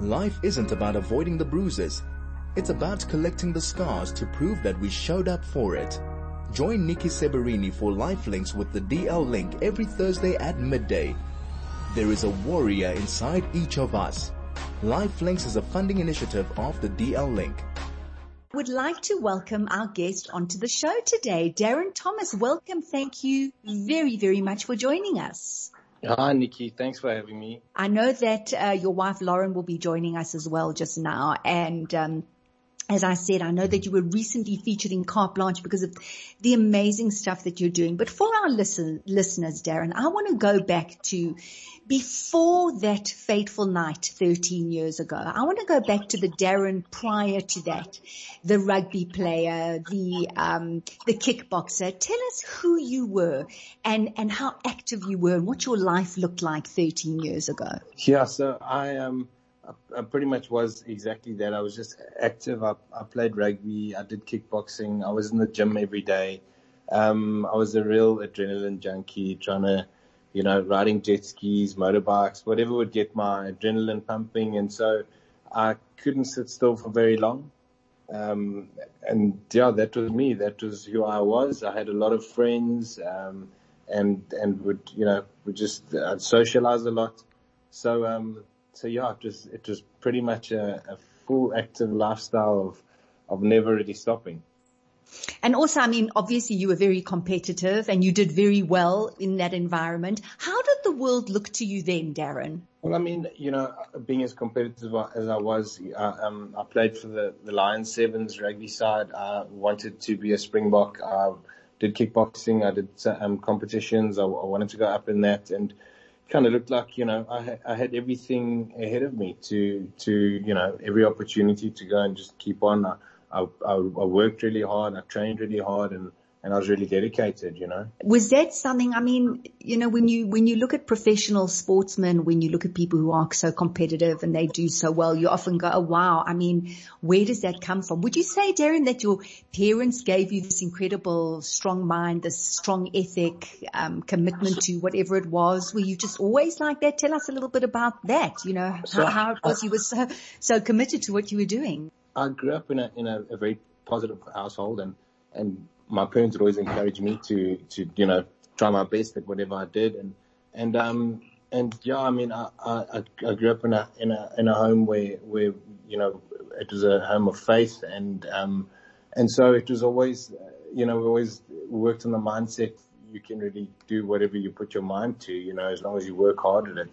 Life isn't about avoiding the bruises. It's about collecting the scars to prove that we showed up for it. Join Nikki Seberini for Life Links with the DL Link every Thursday at midday. There is a warrior inside each of us. Life Links is a funding initiative of the DL Link. Would like to welcome our guest onto the show today, Darren Thomas. Welcome. Thank you very, very much for joining us. Hi, Nikki. Thanks for having me. I know that uh, your wife Lauren will be joining us as well just now, and um, as I said, I know that you were recently featured in Carte Blanche because of the amazing stuff that you're doing. But for our listen, listeners, Darren, I want to go back to before that fateful night 13 years ago. I want to go back to the Darren prior to that, the rugby player, the, um, the kickboxer. Tell us who you were and, and how active you were and what your life looked like 13 years ago. Yeah. So I, um, I, pretty much was exactly that. I was just active. I, I played rugby. I did kickboxing. I was in the gym every day. Um, I was a real adrenaline junkie trying to, you know, riding jet skis, motorbikes, whatever would get my adrenaline pumping. And so I couldn't sit still for very long. Um, and yeah, that was me. That was who I was. I had a lot of friends, um, and, and would, you know, would just, I'd socialize a lot. So, um, so yeah, it was, it was pretty much a, a full active lifestyle of, of never really stopping. And also, I mean, obviously you were very competitive and you did very well in that environment. How did the world look to you then, Darren? Well, I mean, you know, being as competitive as I was, uh, um, I played for the, the Lions Sevens rugby side. I wanted to be a Springbok. I did kickboxing. I did um, competitions. I, I wanted to go up in that. And kind of looked like, you know, I, I had everything ahead of me to, to, you know, every opportunity to go and just keep on. I, I, I worked really hard. I trained really hard and, and I was really dedicated, you know. Was that something, I mean, you know, when you, when you look at professional sportsmen, when you look at people who are so competitive and they do so well, you often go, oh wow, I mean, where does that come from? Would you say, Darren, that your parents gave you this incredible strong mind, this strong ethic, um, commitment to whatever it was? Were you just always like that? Tell us a little bit about that, you know, so, how, how it was you were so, so committed to what you were doing. I grew up in a, in a, a very positive household and, and my parents would always encourage me to, to, you know, try my best at whatever I did. And, and, um, and yeah, I mean, I, I, I grew up in a, in a, in a home where, where, you know, it was a home of faith and, um, and so it was always, you know, we always worked on the mindset you can really do whatever you put your mind to, you know, as long as you work hard at it.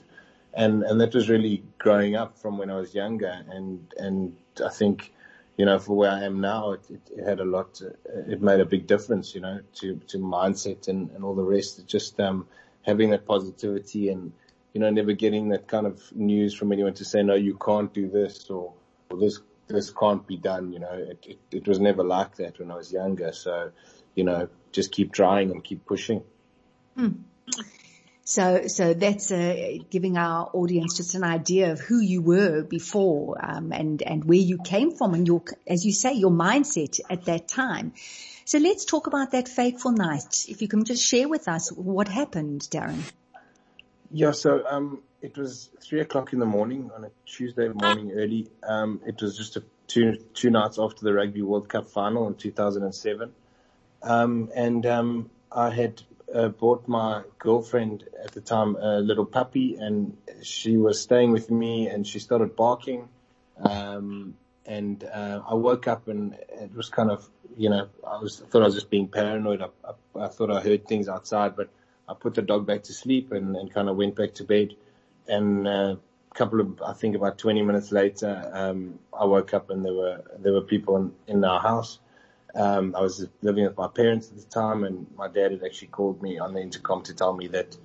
And, and that was really growing up from when I was younger. And, and I think, you know, for where I am now, it, it, it, had a lot, it made a big difference, you know, to, to mindset and, and all the rest. It's just, um, having that positivity and, you know, never getting that kind of news from anyone to say, no, you can't do this or, or this, this can't be done. You know, it, it, it was never like that when I was younger. So, you know, just keep trying and keep pushing. Hmm. So, so that's uh, giving our audience just an idea of who you were before, um, and and where you came from, and your, as you say, your mindset at that time. So let's talk about that fateful night. If you can just share with us what happened, Darren. Yeah. So, um, it was three o'clock in the morning on a Tuesday morning early. Um, it was just a two two nights after the Rugby World Cup final in 2007. Um, and um, I had uh, bought my girlfriend at the time a little puppy and she was staying with me and she started barking. Um, and, uh, I woke up and it was kind of, you know, I was, I thought I was just being paranoid. I, I, I thought I heard things outside, but I put the dog back to sleep and, and kind of went back to bed. And, uh, a couple of, I think about 20 minutes later, um, I woke up and there were, there were people in, in our house. Um, I was living with my parents at the time and my dad had actually called me on the intercom to tell me that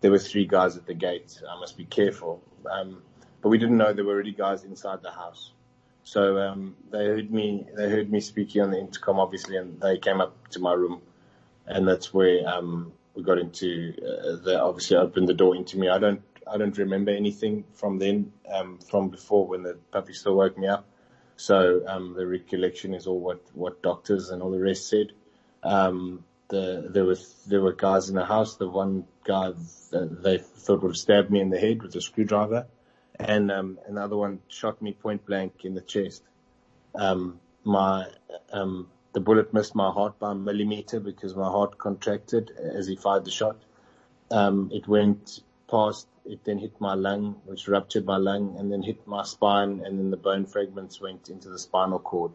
there were three guys at the gate. I must be careful. Um, but we didn't know there were already guys inside the house. So, um, they heard me, they heard me speaking on the intercom, obviously, and they came up to my room and that's where, um, we got into, uh, they obviously opened the door into me. I don't, I don't remember anything from then, um, from before when the puppy still woke me up. So um, the recollection is all what, what doctors and all the rest said. Um, the, there was there were guys in the house. The one guy they thought would have stabbed me in the head with a screwdriver, and um, another one shot me point blank in the chest. Um, my um, the bullet missed my heart by a millimeter because my heart contracted as he fired the shot. Um, it went past, it then hit my lung, which ruptured my lung, and then hit my spine, and then the bone fragments went into the spinal cord,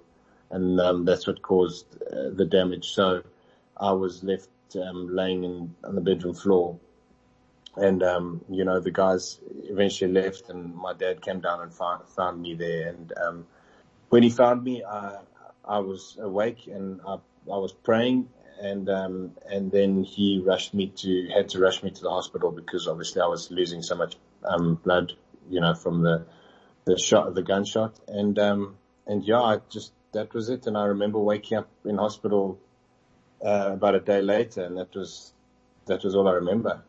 and um, that's what caused uh, the damage. So I was left um, laying in, on the bedroom floor and um, you know the guys eventually left, and my dad came down and found, found me there. And um, when he found me, I, I was awake and I, I was praying, and um, and then he rushed me to had to rush me to the hospital because obviously I was losing so much um, blood, you know, from the the shot, the gunshot, and um, and yeah, I just that was it. And I remember waking up in hospital uh, about a day later, and that was that was all I remember.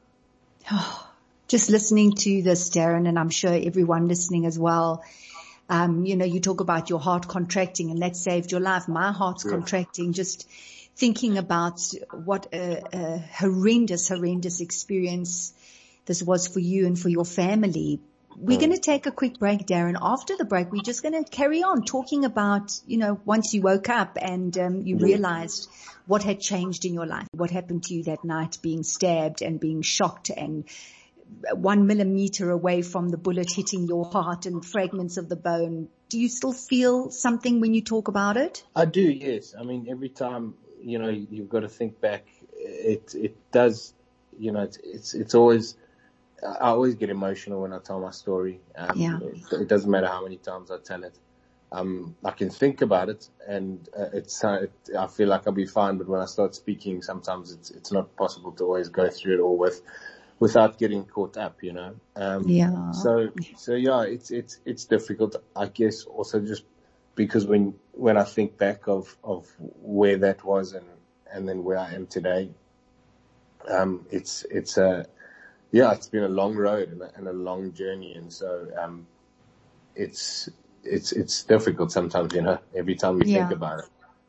Oh, just listening to this, Darren, and I'm sure everyone listening as well. Um, you know, you talk about your heart contracting and that saved your life. My heart's yeah. contracting just thinking about what a, a horrendous, horrendous experience this was for you and for your family. We're going to take a quick break, Darren. After the break, we're just going to carry on talking about, you know, once you woke up and um, you realized what had changed in your life, what happened to you that night being stabbed and being shocked and one millimeter away from the bullet hitting your heart and fragments of the bone. Do you still feel something when you talk about it? I do, yes. I mean, every time, you know, you've got to think back. It, it does, you know, it's, it's, it's always, I always get emotional when I tell my story. Um, yeah. It, it, doesn't matter how many times I tell it. Um, I can think about it and uh, it's, uh, it, I feel like I'll be fine, but when I start speaking, sometimes it's, it's not possible to always go through it all with, without getting caught up, you know? Um, yeah. So, so yeah, it's, it's, it's difficult, I guess also just because when, when I think back of, of where that was and, and then where I am today, um, it's, it's a, yeah, it's been a long road and a, and a long journey. And so, um, it's, it's, it's difficult sometimes, you know, every time we yeah. think about it.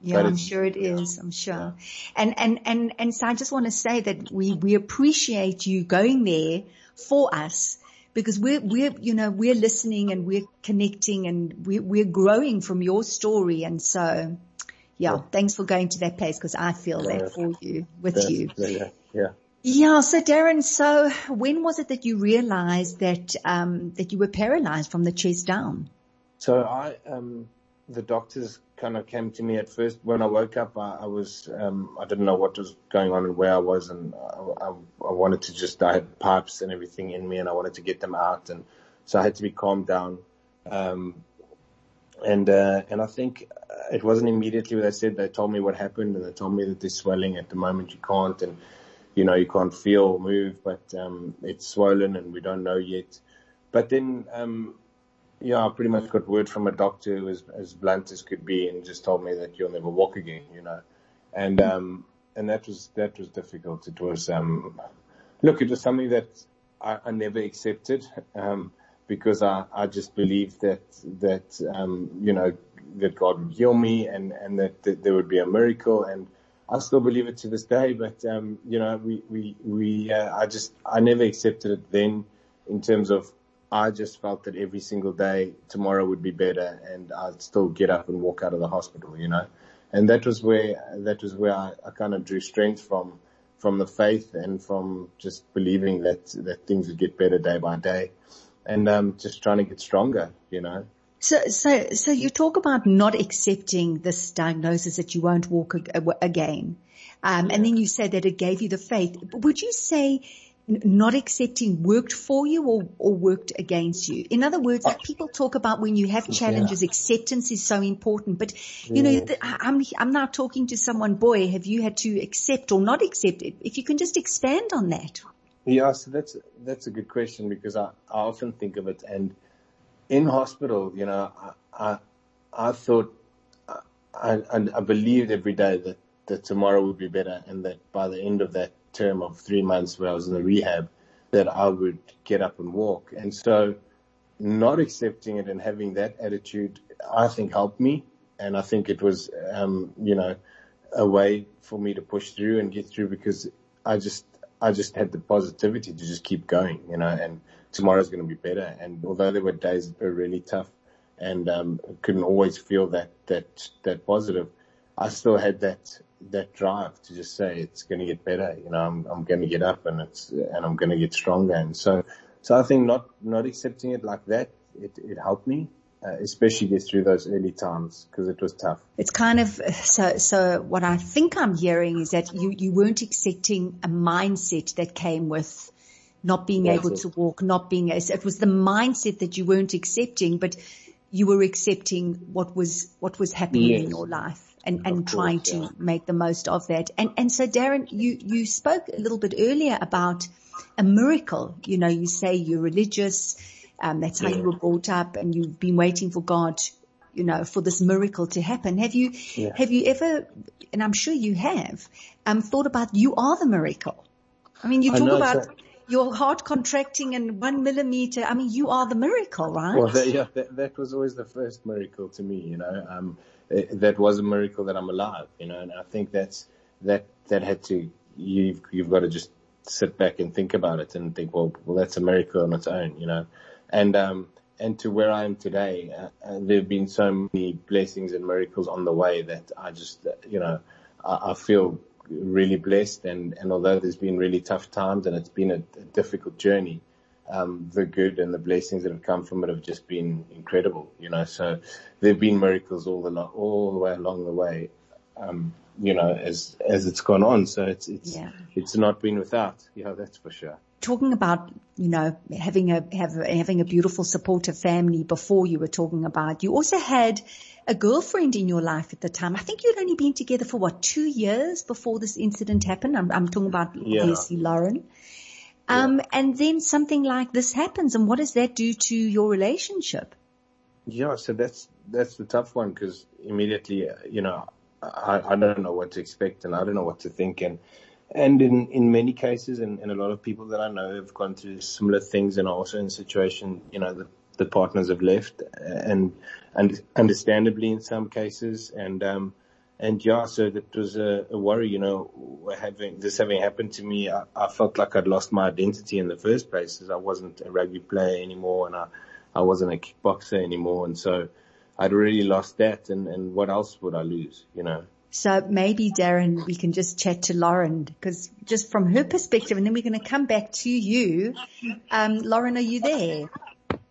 Yeah, I'm sure it is. I'm sure. And, and, and, and so I just want to say that we, we appreciate you going there for us because we're, we're, you know, we're listening and we're connecting and we're, we're growing from your story. And so, yeah, yeah. thanks for going to that place because I feel yeah. that for you, with yeah. you. Yeah. Yeah. Yeah. So Darren, so when was it that you realized that, um, that you were paralyzed from the chest down? So I, um, the doctors kind of came to me at first when I woke up. I, I was, um, I didn't know what was going on and where I was and I, I, I wanted to just, I had pipes and everything in me and I wanted to get them out. And so I had to be calmed down. Um, and, uh, and I think it wasn't immediately what they said. They told me what happened and they told me that there's swelling at the moment you can't and, you know, you can't feel or move, but, um, it's swollen and we don't know yet. But then, um, yeah, I pretty much got word from a doctor who was as blunt as could be and just told me that you'll never walk again, you know. And, um, and that was, that was difficult. It was, um, look, it was something that I, I never accepted, um, because I, I just believed that, that, um, you know, that God would heal me and, and that, that there would be a miracle and, I still believe it to this day, but um, you know, we we we uh, I just I never accepted it then in terms of I just felt that every single day tomorrow would be better and I'd still get up and walk out of the hospital, you know. And that was where, that was where I, I kind of drew strength from, from the faith and from just believing that, that things would get better day by day and, um, just trying to get stronger, you know. So, so, so you talk about not accepting this diagnosis that you won't walk again. Um, and then you say that it gave you the faith. Would you say not accepting worked for you or, or worked against you? In other words, uh, people talk about when you have challenges, yeah. acceptance is so important. But you yeah. know, I'm I'm now talking to someone. Boy, have you had to accept or not accept it? If you can just expand on that. Yeah, so that's that's a good question because I, I often think of it, and in hospital, you know, I I, I thought I, I I believed every day that that tomorrow would be better, and that by the end of that term of three months where I was in the rehab that I would get up and walk. And so not accepting it and having that attitude, I think helped me. And I think it was, um, you know, a way for me to push through and get through because I just, I just had the positivity to just keep going, you know, and tomorrow's going to be better. And although there were days that were really tough and, um, couldn't always feel that, that, that positive, I still had that, that drive to just say it's going to get better. You know, I'm, I'm going to get up and it's, and I'm going to get stronger. And so, so I think not, not accepting it like that, it, it helped me. Uh, especially get through those early times because it was tough. It's kind of so. So what I think I'm hearing is that you you weren't accepting a mindset that came with not being able to walk, not being. as It was the mindset that you weren't accepting, but you were accepting what was what was happening yes. in your life and, and course, trying to yeah. make the most of that. And and so Darren, you you spoke a little bit earlier about a miracle. You know, you say you're religious um, that's how yeah. you were brought up and you've been waiting for God, you know, for this miracle to happen. Have you, yeah. have you ever, and I'm sure you have, um, thought about you are the miracle? I mean, you talk know, about your heart contracting and one millimeter. I mean, you are the miracle, right? Well, that, yeah, that, that was always the first miracle to me, you know, um, that was a miracle that I'm alive, you know, and I think that's, that, that had to, you've, you've got to just sit back and think about it and think, well, well, that's a miracle on its own, you know and um, and to where I am today, uh, uh, there have been so many blessings and miracles on the way that I just, uh, you know, I, I feel really blessed. And, and although there's been really tough times and it's been a, a difficult journey, um, the good and the blessings that have come from it have just been incredible, you know. So there have been miracles all the all the way along the way, um, you know, as as it's gone on. So it's it's yeah. it's not been without, yeah, that's for sure talking about, you know, having a, have, having a beautiful supportive family before you were talking about, you also had a girlfriend in your life at the time. I think you'd only been together for what, two years before this incident happened. I'm, I'm talking about yeah. obviously Lauren. Um, yeah. and then something like this happens and what does that do to your relationship? Yeah, so that's, that's the tough one because immediately, you know, I, I don't know what to expect and I don't know what to think and, and in, in many cases, and, and a lot of people that I know have gone through similar things and are also in situation, you know, the, the partners have left and, and understandably in some cases. And, um, and yeah, so that was a, a worry, you know, having this having happened to me, I, I, felt like I'd lost my identity in the first place as I wasn't a rugby player anymore and I, I wasn't a kickboxer anymore. And so I'd already lost that and, and what else would I lose, you know? So maybe Darren, we can just chat to Lauren because just from her perspective and then we're going to come back to you. Um, Lauren, are you there?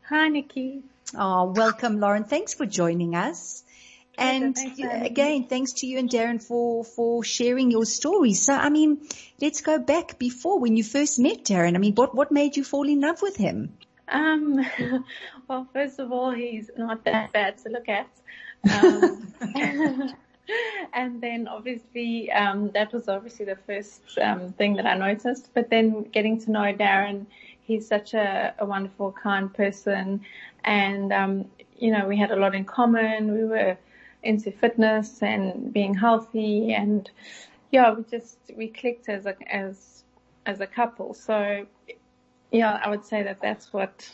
Hi, Nikki. Oh, welcome, Lauren. Thanks for joining us. And thanks, again, thanks to you and Darren for, for sharing your story. So, I mean, let's go back before when you first met Darren. I mean, what, what made you fall in love with him? Um, well, first of all, he's not that bad to look at. Um, and then obviously um, that was obviously the first um, thing that I noticed. But then getting to know Darren, he's such a, a wonderful, kind person, and um, you know we had a lot in common. We were into fitness and being healthy, and yeah, we just we clicked as a as as a couple. So yeah, I would say that that's what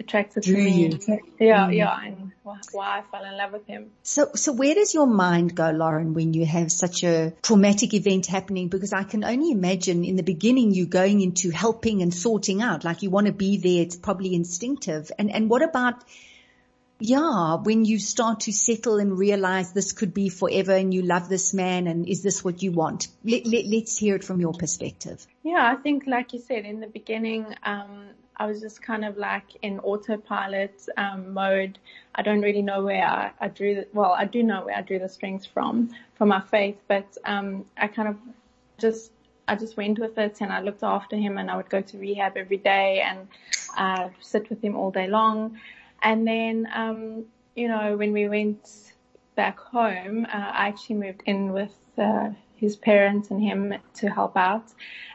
attracted to me. Yeah, mm. yeah, and why I fell in love with him. So, so where does your mind go, Lauren, when you have such a traumatic event happening? Because I can only imagine in the beginning you going into helping and sorting out, like you want to be there. It's probably instinctive. And, and what about, yeah, when you start to settle and realize this could be forever and you love this man and is this what you want? Let, let, let's hear it from your perspective. Yeah, I think like you said in the beginning, um, I was just kind of like in autopilot um, mode. I don't really know where I, I drew the, well, I do know where I drew the strength from, from my faith, but um, I kind of just, I just went with it and I looked after him and I would go to rehab every day and uh, sit with him all day long. And then, um, you know, when we went back home, uh, I actually moved in with uh, his parents and him to help out.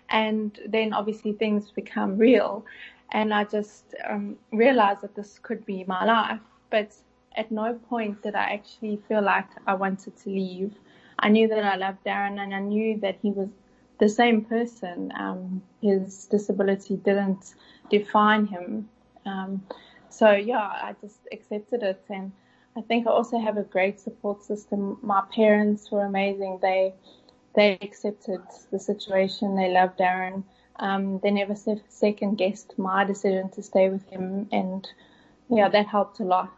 And then obviously things become real and I just um, realized that this could be my life. But at no point did I actually feel like I wanted to leave. I knew that I loved Darren, and I knew that he was the same person. Um, his disability didn't define him. Um, so yeah, I just accepted it, and I think I also have a great support system. My parents were amazing. They they accepted the situation. They loved Darren. Um, they never second guessed my decision to stay with him and yeah, that helped a lot.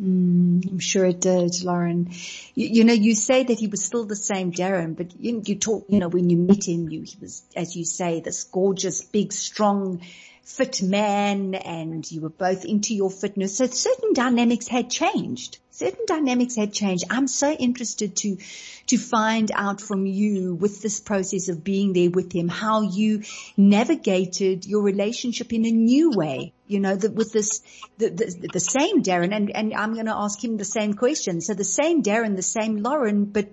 Mm, I'm sure it did, Lauren. You, you, know, you say that he was still the same Darren, but you, you talk, you know, when you met him, you, he was, as you say, this gorgeous, big, strong, fit man and you were both into your fitness. So certain dynamics had changed. Certain dynamics had changed. I'm so interested to, to find out from you with this process of being there with him, how you navigated your relationship in a new way. You know, the, with this, the, the, the same Darren and, and I'm going to ask him the same question. So the same Darren, the same Lauren, but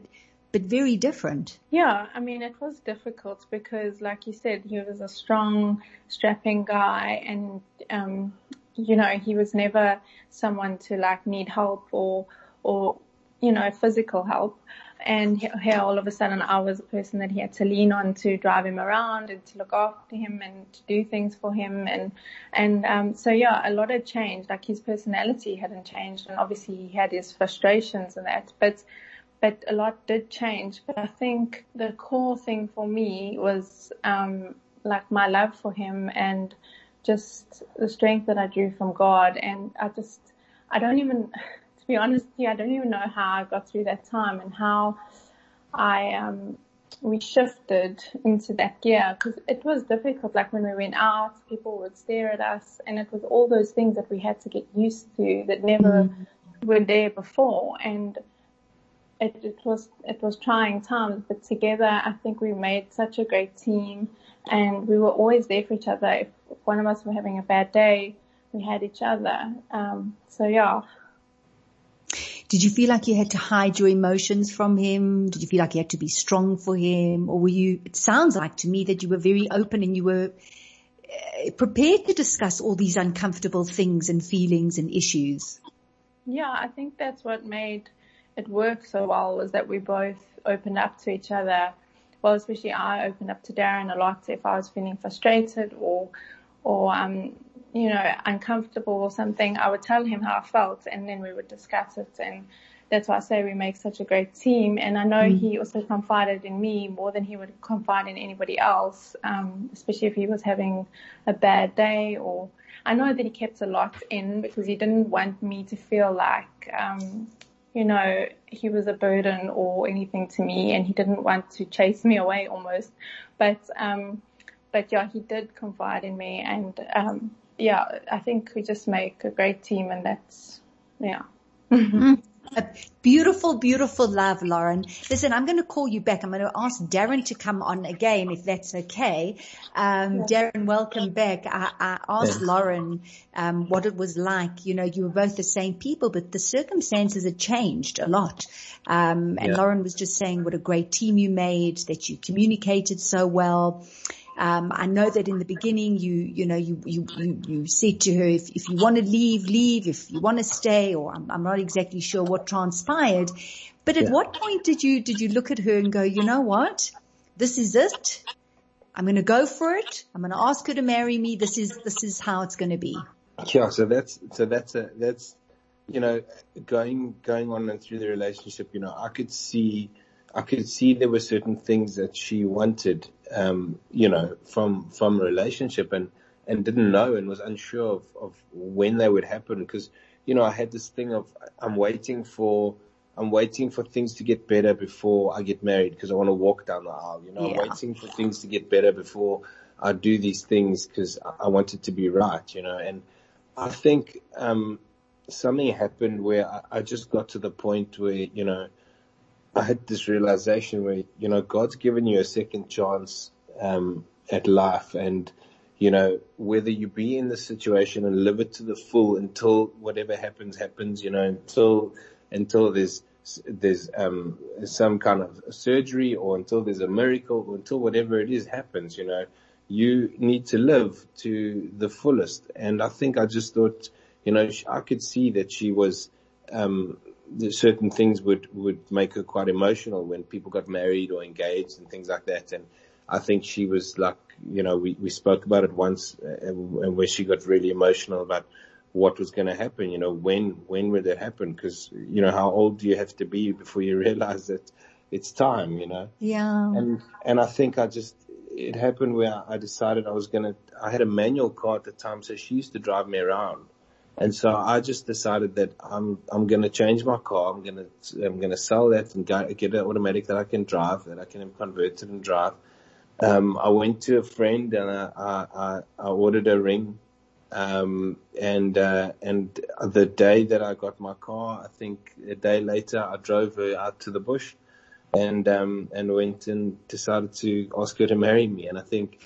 but very different. Yeah, I mean, it was difficult because, like you said, he was a strong, strapping guy, and um, you know, he was never someone to like need help or, or you know, physical help. And here, all of a sudden, I was a person that he had to lean on to drive him around and to look after him and to do things for him. And and um, so yeah, a lot had changed. Like his personality hadn't changed, and obviously he had his frustrations and that, but but a lot did change. But I think the core thing for me was um, like my love for him and just the strength that I drew from God. And I just, I don't even, to be honest with you, I don't even know how I got through that time and how I, um, we shifted into that gear because it was difficult. Like when we went out, people would stare at us and it was all those things that we had to get used to that never mm-hmm. were there before. And it, it was it was trying times, but together I think we made such a great team, and we were always there for each other. If one of us were having a bad day, we had each other. Um, so yeah. Did you feel like you had to hide your emotions from him? Did you feel like you had to be strong for him, or were you? It sounds like to me that you were very open and you were uh, prepared to discuss all these uncomfortable things and feelings and issues. Yeah, I think that's what made it worked so well was that we both opened up to each other. Well, especially I opened up to Darren a lot if I was feeling frustrated or, or, um, you know, uncomfortable or something. I would tell him how I felt and then we would discuss it. And that's why I say we make such a great team. And I know mm. he also confided in me more than he would confide in anybody else, um, especially if he was having a bad day or, I know that he kept a lot in because he didn't want me to feel like, um, you know, he was a burden or anything to me and he didn't want to chase me away almost. But, um, but yeah, he did confide in me and, um, yeah, I think we just make a great team and that's, yeah. Mm-hmm. A beautiful, beautiful love, Lauren. Listen, I'm going to call you back. I'm going to ask Darren to come on again, if that's okay. Um, Darren, welcome back. I, I asked Lauren um, what it was like. You know, you were both the same people, but the circumstances had changed a lot. Um, and yeah. Lauren was just saying what a great team you made, that you communicated so well. Um, I know that in the beginning you, you know, you, you, you, you said to her, if, if you want to leave, leave. If you want to stay, or I'm, I'm not exactly sure what transpired. But at yeah. what point did you, did you look at her and go, you know what? This is it. I'm going to go for it. I'm going to ask her to marry me. This is, this is how it's going to be. Yeah. So that's, so that's a, that's, you know, going, going on and through the relationship, you know, I could see, I could see there were certain things that she wanted, um, you know, from, from a relationship and, and didn't know and was unsure of, of when they would happen. Because, you know, I had this thing of I'm waiting for, I'm waiting for things to get better before I get married because I want to walk down the aisle, you know, yeah. I'm waiting for things to get better before I do these things because I want it to be right, you know, and I think, um, something happened where I, I just got to the point where, you know, I had this realization where, you know, God's given you a second chance, um, at life and, you know, whether you be in the situation and live it to the full until whatever happens, happens, you know, until, until there's, there's, um, some kind of surgery or until there's a miracle or until whatever it is happens, you know, you need to live to the fullest. And I think I just thought, you know, I could see that she was, um, certain things would, would make her quite emotional when people got married or engaged and things like that. And I think she was like, you know, we, we spoke about it once uh, and where she got really emotional about what was going to happen, you know, when, when would that happen? Cause, you know, how old do you have to be before you realize that it's time, you know? Yeah. And, and I think I just, it happened where I decided I was gonna, I had a manual car at the time, so she used to drive me around. And so I just decided that I'm, I'm gonna change my car. I'm gonna, I'm gonna sell that and get an automatic that I can drive, that I can convert it and drive. Um, I went to a friend and I, I, I ordered a ring. Um, and, uh, and the day that I got my car, I think a day later, I drove her out to the bush and, um, and went and decided to ask her to marry me. And I think,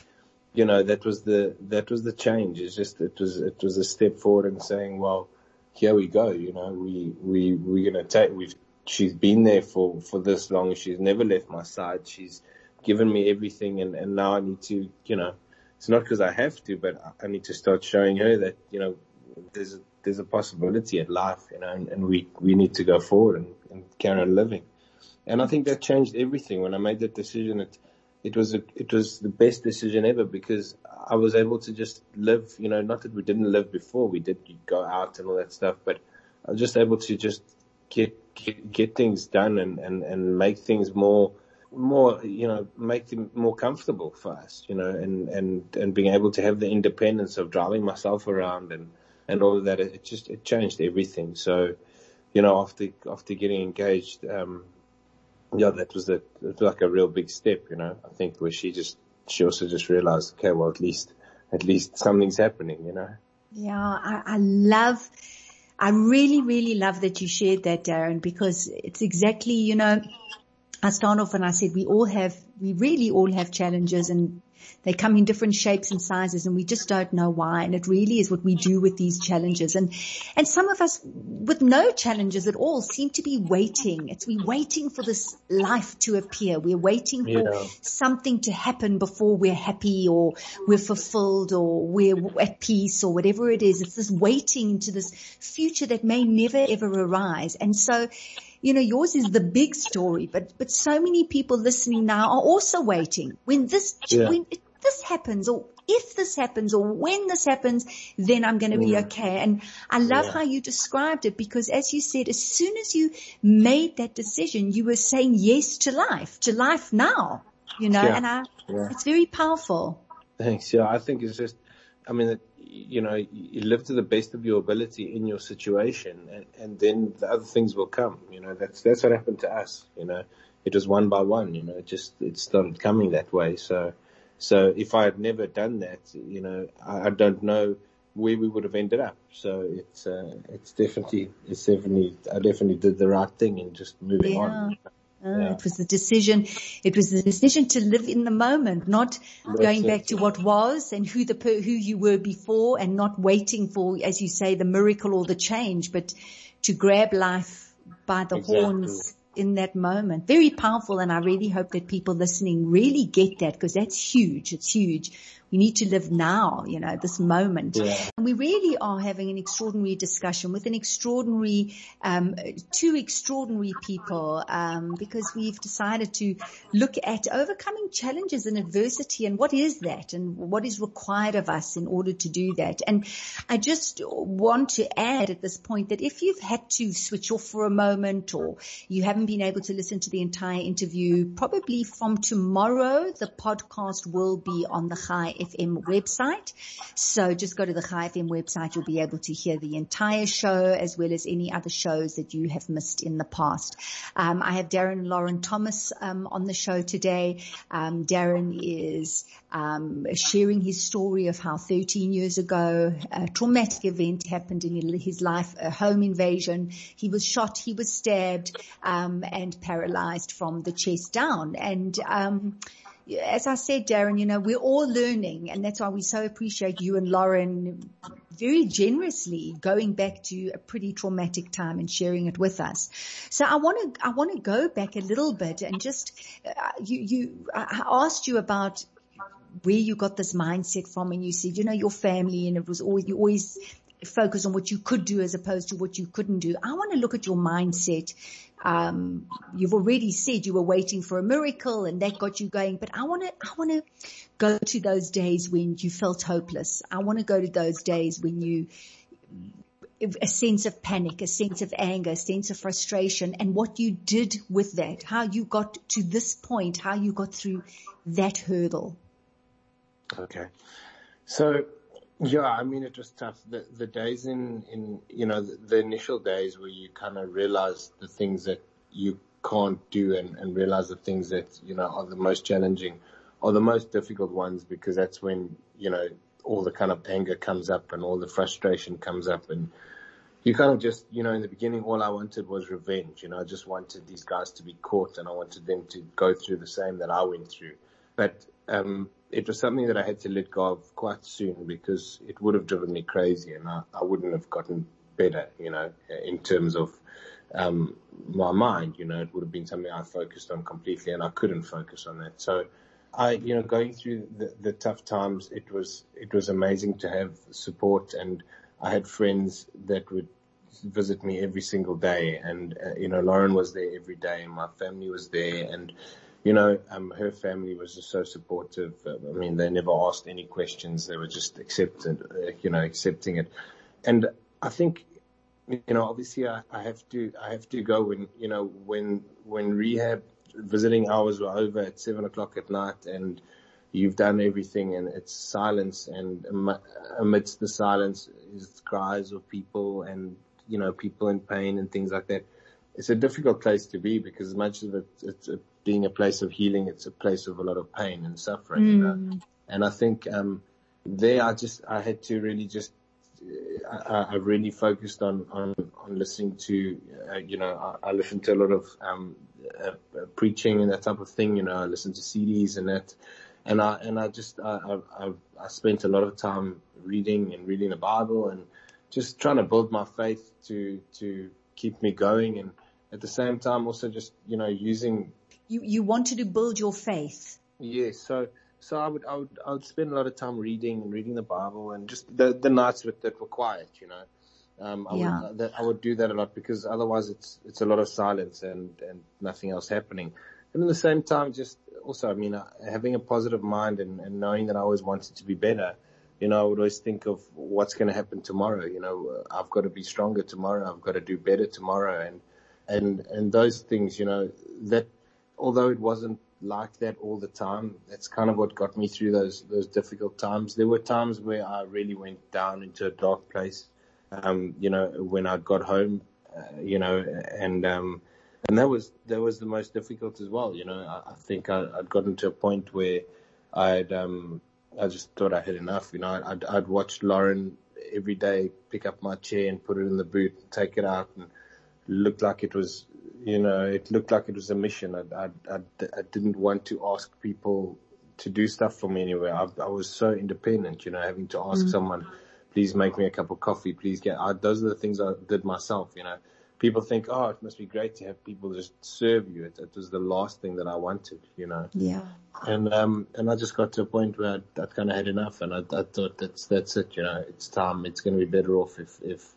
you know, that was the, that was the change. It's just, it was, it was a step forward and saying, well, here we go. You know, we, we, we're going to take, we've, she's been there for, for this long. She's never left my side. She's given me everything and, and now I need to, you know, it's not because I have to, but I need to start showing her that, you know, there's a, there's a possibility at life, you know, and, and we, we need to go forward and, and carry on living. And I think that changed everything. When I made that decision, it, it was a, it was the best decision ever because I was able to just live, you know, not that we didn't live before, we did go out and all that stuff, but I was just able to just get, get, get things done and, and, and make things more, more, you know, make them more comfortable for us, you know, and, and, and being able to have the independence of driving myself around and, and all of that. It just, it changed everything. So, you know, after, after getting engaged, um, yeah, that was a, it was like a real big step, you know, I think where she just, she also just realized, okay, well, at least, at least something's happening, you know? Yeah, I, I love, I really, really love that you shared that, Darren, because it's exactly, you know, I start off and I said we all have, we really all have challenges and they come in different shapes and sizes and we just don't know why. And it really is what we do with these challenges. And, and some of us with no challenges at all seem to be waiting. It's we waiting for this life to appear. We're waiting for Yeah. something to happen before we're happy or we're fulfilled or we're at peace or whatever it is. It's this waiting into this future that may never ever arise. And so, you know, yours is the big story, but, but so many people listening now are also waiting. When this, Yeah. when this happens or if this happens or when this happens, then I'm going to be mm. okay. And I love Yeah. how you described it because as you said, as soon as you made that decision, you were saying yes to life, to life now, you know, Yeah. and I, Yeah. it's very powerful. Thanks. Yeah, I think it's just, I mean, it, you know, you live to the best of your ability in your situation and, and then the other things will come, you know, that's, that's what happened to us, you know, it was one by one, you know, it just, it started coming that way. So, so if I had never done that, you know, I, I don't know where we would have ended up. So it's, uh, it's definitely, it's definitely, I definitely did the right thing in just moving on. Uh, Yeah. It was the decision. It was the decision to live in the moment, not going it. back to what was and who the who you were before, and not waiting for, as you say, the miracle or the change, but to grab life by the Exactly. horns in that moment. Very powerful, and I really hope that people listening really get that because that's huge. It's huge. We need to live now, you know, this moment. Yeah. And we really are having an extraordinary discussion with an extraordinary, um, two extraordinary people, um, because we've decided to look at overcoming challenges and adversity and what is that and what is required of us in order to do that. And I just want to add at this point that if you've had to switch off for a moment or you haven't been able to listen to the entire interview, probably from tomorrow, the podcast will be on the High FM website. So just go to the High FM website. You'll be able to hear the entire show as well as any other shows that you have missed in the past. Um, I have Darren Lauren Thomas um, on the show today. Um, Darren is um, sharing his story of how 13 years ago a traumatic event happened in his life, a home invasion. He was shot, he was stabbed, um, and paralyzed from the chest down. And um, as I said, Darren, you know, we're all learning and that's why we so appreciate you and Lauren very generously going back to a pretty traumatic time and sharing it with us. So I want to, I want to go back a little bit and just, uh, you, you, I asked you about where you got this mindset from and you said, you know, your family and it was always, you always focus on what you could do as opposed to what you couldn't do. I want to look at your mindset. Um, you've already said you were waiting for a miracle and that got you going, but I want to, I want to go to those days when you felt hopeless. I want to go to those days when you, a sense of panic, a sense of anger, a sense of frustration and what you did with that, how you got to this point, how you got through that hurdle. Okay. So, yeah, I mean, it was tough. The, the days in, in, you know, the, the initial days where you kind of realize the things that you can't do and, and realize the things that, you know, are the most challenging are the most difficult ones because that's when, you know, all the kind of anger comes up and all the frustration comes up and you kind of just, you know, in the beginning, all I wanted was revenge. You know, I just wanted these guys to be caught and I wanted them to go through the same that I went through. But, um, it was something that I had to let go of quite soon because it would have driven me crazy and I, I wouldn't have gotten better, you know, in terms of, um, my mind, you know, it would have been something I focused on completely and I couldn't focus on that. So I, you know, going through the, the tough times, it was, it was amazing to have support and I had friends that would visit me every single day and, uh, you know, Lauren was there every day and my family was there and, you know, um, her family was just so supportive. Uh, I mean, they never asked any questions. They were just accepted, uh, you know, accepting it. And I think, you know, obviously I, I have to, I have to go when, you know, when, when rehab visiting hours were over at seven o'clock at night and you've done everything and it's silence and amidst the silence is cries of people and, you know, people in pain and things like that. It's a difficult place to be because as much as it, it's being a place of healing, it's a place of a lot of pain and suffering. Mm. You know? And I think, um, there I just, I had to really just I, I really focused on, on, on listening to, uh, you know, I, I listened to a lot of, um, uh, uh, preaching and that type of thing, you know, I listened to CDs and that, and I, and I just, I, I, I spent a lot of time reading and reading the Bible and just trying to build my faith to, to keep me going and at the same time also just, you know, using. You, you wanted to build your faith. Yes. So, so I would, I would, I would spend a lot of time reading and reading the Bible and just the, the nights with, that were quiet, you know. Um, I yeah. would, that, I would do that a lot because otherwise it's, it's a lot of silence and, and nothing else happening. And at the same time, just also, I mean, uh, having a positive mind and, and knowing that I always wanted to be better, you know, I would always think of what's going to happen tomorrow. You know, uh, I've got to be stronger tomorrow. I've got to do better tomorrow. And, and, and those things, you know, that although it wasn't like that all the time. That's kind of what got me through those those difficult times. There were times where I really went down into a dark place. Um, you know, when I got home, uh, you know, and um, and that was that was the most difficult as well. You know, I, I think I, I'd gotten to a point where I'd um, I just thought I had enough. You know, I'd I'd watch Lauren every day pick up my chair and put it in the boot, and take it out, and looked like it was you know, it looked like it was a mission. I, I, I, I didn't want to ask people to do stuff for me anyway. I, I was so independent, you know, having to ask mm. someone, please make me a cup of coffee, please get, I, those are the things I did myself, you know. People think, oh, it must be great to have people just serve you. It, it was the last thing that I wanted, you know. Yeah. And, um, and I just got to a point where I, I kind of had enough and I, I thought that's, that's it, you know, it's time. It's going to be better off if, if,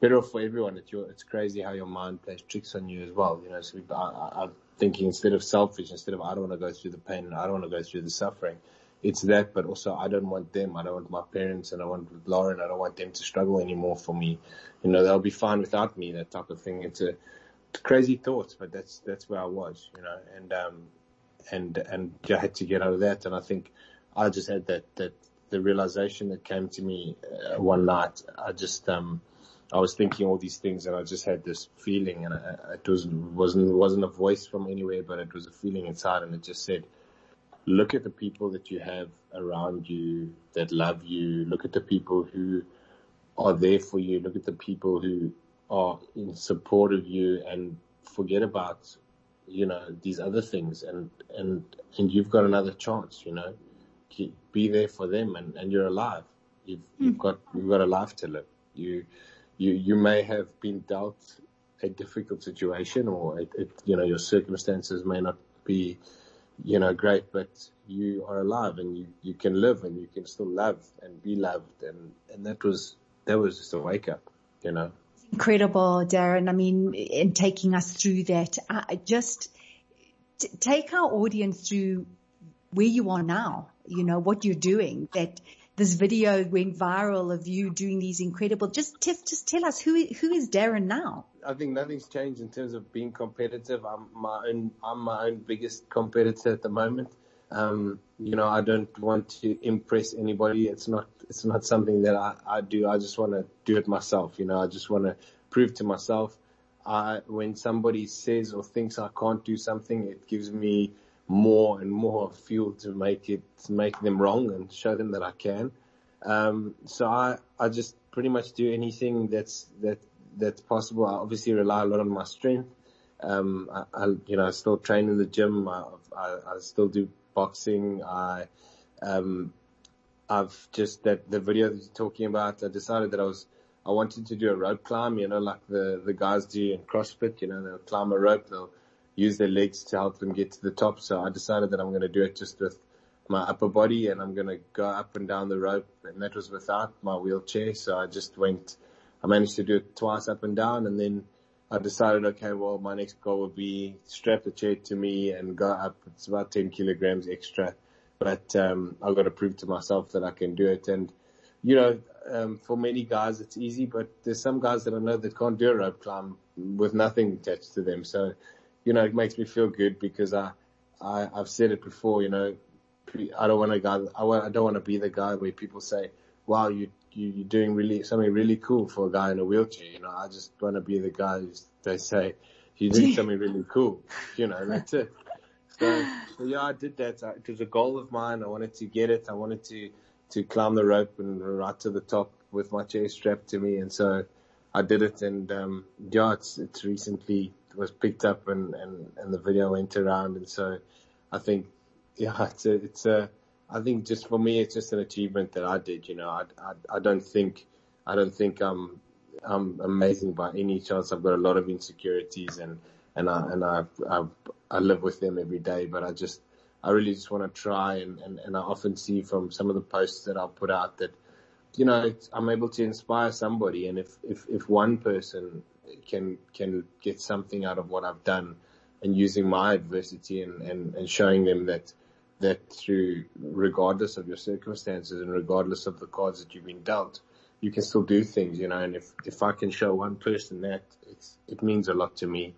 better for everyone. It's your, it's crazy how your mind plays tricks on you as well. You know, so I, am thinking instead of selfish, instead of I don't want to go through the pain and I don't want to go through the suffering, it's that, but also I don't want them. I don't want my parents and I want Lauren. I don't want them to struggle anymore for me. You know, they'll be fine without me, that type of thing. It's a, crazy thoughts, but that's, that's where I was, you know, and, um, and, and I had to get out of that. And I think I just had that, that, the realization that came to me uh, one night. I just, um, I was thinking all these things and I just had this feeling and I, it was, wasn't, wasn't a voice from anywhere, but it was a feeling inside and it just said, look at the people that you have around you that love you. Look at the people who are there for you. Look at the people who are in support of you and forget about, you know, these other things and, and, and you've got another chance, you know, be there for them and, and you're alive. You've, you've hmm. got, you've got a life to live. You, you you may have been dealt a difficult situation or it, it, you know your circumstances may not be you know great but you are alive and you you can live and you can still love and be loved. And and that was that was just a wake up you know. Incredible darren. I mean in taking us through that I just t- take our audience through where you are now you know what you're doing that this video went viral of you doing these incredible. Just t- just tell us who who is Darren now. I think nothing's changed in terms of being competitive. I'm my own I'm my own biggest competitor at the moment. Um, you know, I don't want to impress anybody. It's not, it's not something that I, I do. I just want to do it myself. You know, I just want to prove to myself. I, when somebody says or thinks I can't do something, it gives me more and more fuel to make it, make them wrong and show them that I can. Um, so I, I just pretty much do anything that's, that, that's possible. I obviously rely a lot on my strength. Um, I, I, you know, I still train in the gym. I, I, I still do boxing. I, um, I've just that the video that you're talking about. I decided that I was I wanted to do a rope climb. You know, like the the guys do in CrossFit. You know, they'll climb a rope. They'll use their legs to help them get to the top. So I decided that I'm going to do it just with my upper body and I'm going to go up and down the rope. And that was without my wheelchair. So I just went. I managed to do it twice up and down, and then I decided, okay, well, my next goal would be strap the chair to me and go up. It's about 10 kilograms extra, but, um, I've got to prove to myself that I can do it. And, you know, um, for many guys it's easy, but there's some guys that I know that can't do a rope climb with nothing attached to them. So, you know, it makes me feel good because I, I, I've said it before, you know, I don't want to guy, I, want, I don't want to be the guy where people say, wow, you you, you're doing really something really cool for a guy in a wheelchair. You know, I just want to be the guy who they say you're doing something really cool. You know, that's it. So, so yeah, I did that. It was a goal of mine. I wanted to get it. I wanted to to climb the rope and right to the top with my chair strapped to me, and so I did it. And um, yeah, it's it's recently was picked up and and and the video went around, and so I think yeah, it's a it's a I think just for me, it's just an achievement that I did. You know, I, I, I don't think, I don't think I'm, I'm amazing by any chance. I've got a lot of insecurities and, and I, and I, I, I live with them every day, but I just, I really just want to try and, and, and I often see from some of the posts that I'll put out that, you know, I'm able to inspire somebody. And if, if, if one person can, can get something out of what I've done and using my adversity and, and, and showing them that, that through, regardless of your circumstances and regardless of the cards that you've been dealt, you can still do things, you know, and if, if I can show one person that, it's, it means a lot to me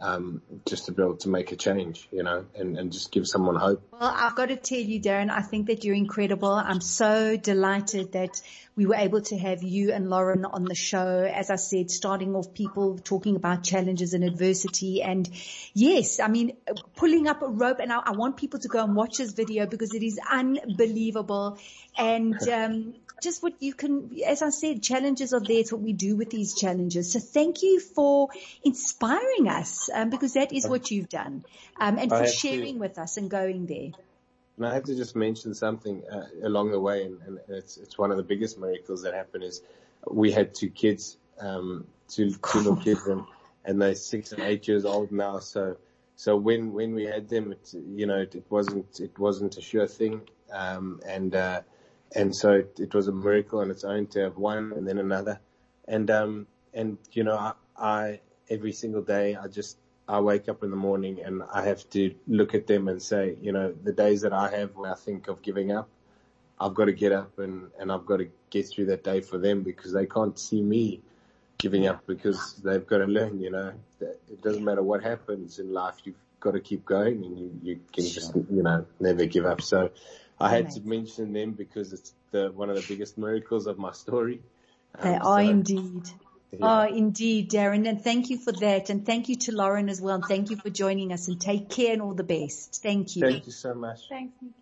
um, just to be able to make a change, you know, and, and just give someone hope. Well, I've got to tell you, Darren, I think that you're incredible. I'm so delighted that we were able to have you and Lauren on the show. As I said, starting off people talking about challenges and adversity. And yes, I mean, pulling up a rope and I, I want people to go and watch this video because it is unbelievable. And, um, just what you can, as I said, challenges are there. It's what we do with these challenges. So thank you for inspiring us, um, because that is what you've done, um, and for sharing to, with us and going there. And I have to just mention something uh, along the way, and, and, it's it's one of the biggest miracles that happened is we had two kids, um, two two little kids, and and they're six and eight years old now. So so when when we had them, it, you know, it, it wasn't it wasn't a sure thing, um, and. Uh, and so it, it, was a miracle on its own to have one and then another. And, um, and, you know, I, I, every single day, I just, I wake up in the morning and I have to look at them and say, you know, the days that I have when I think of giving up, I've got to get up and, and I've got to get through that day for them because they can't see me giving up because they've got to learn, you know, it doesn't matter what happens in life. You've got to keep going and you, you can just, you know, never give up. So I had to mention them because it's the, one of the biggest miracles of my story. Um, they are so, indeed. Yeah. Oh, indeed, Darren. And thank you for that. And thank you to Lauren as well. And thank you for joining us and take care and all the best. Thank you. Thank you so much. Thanks, Nikki.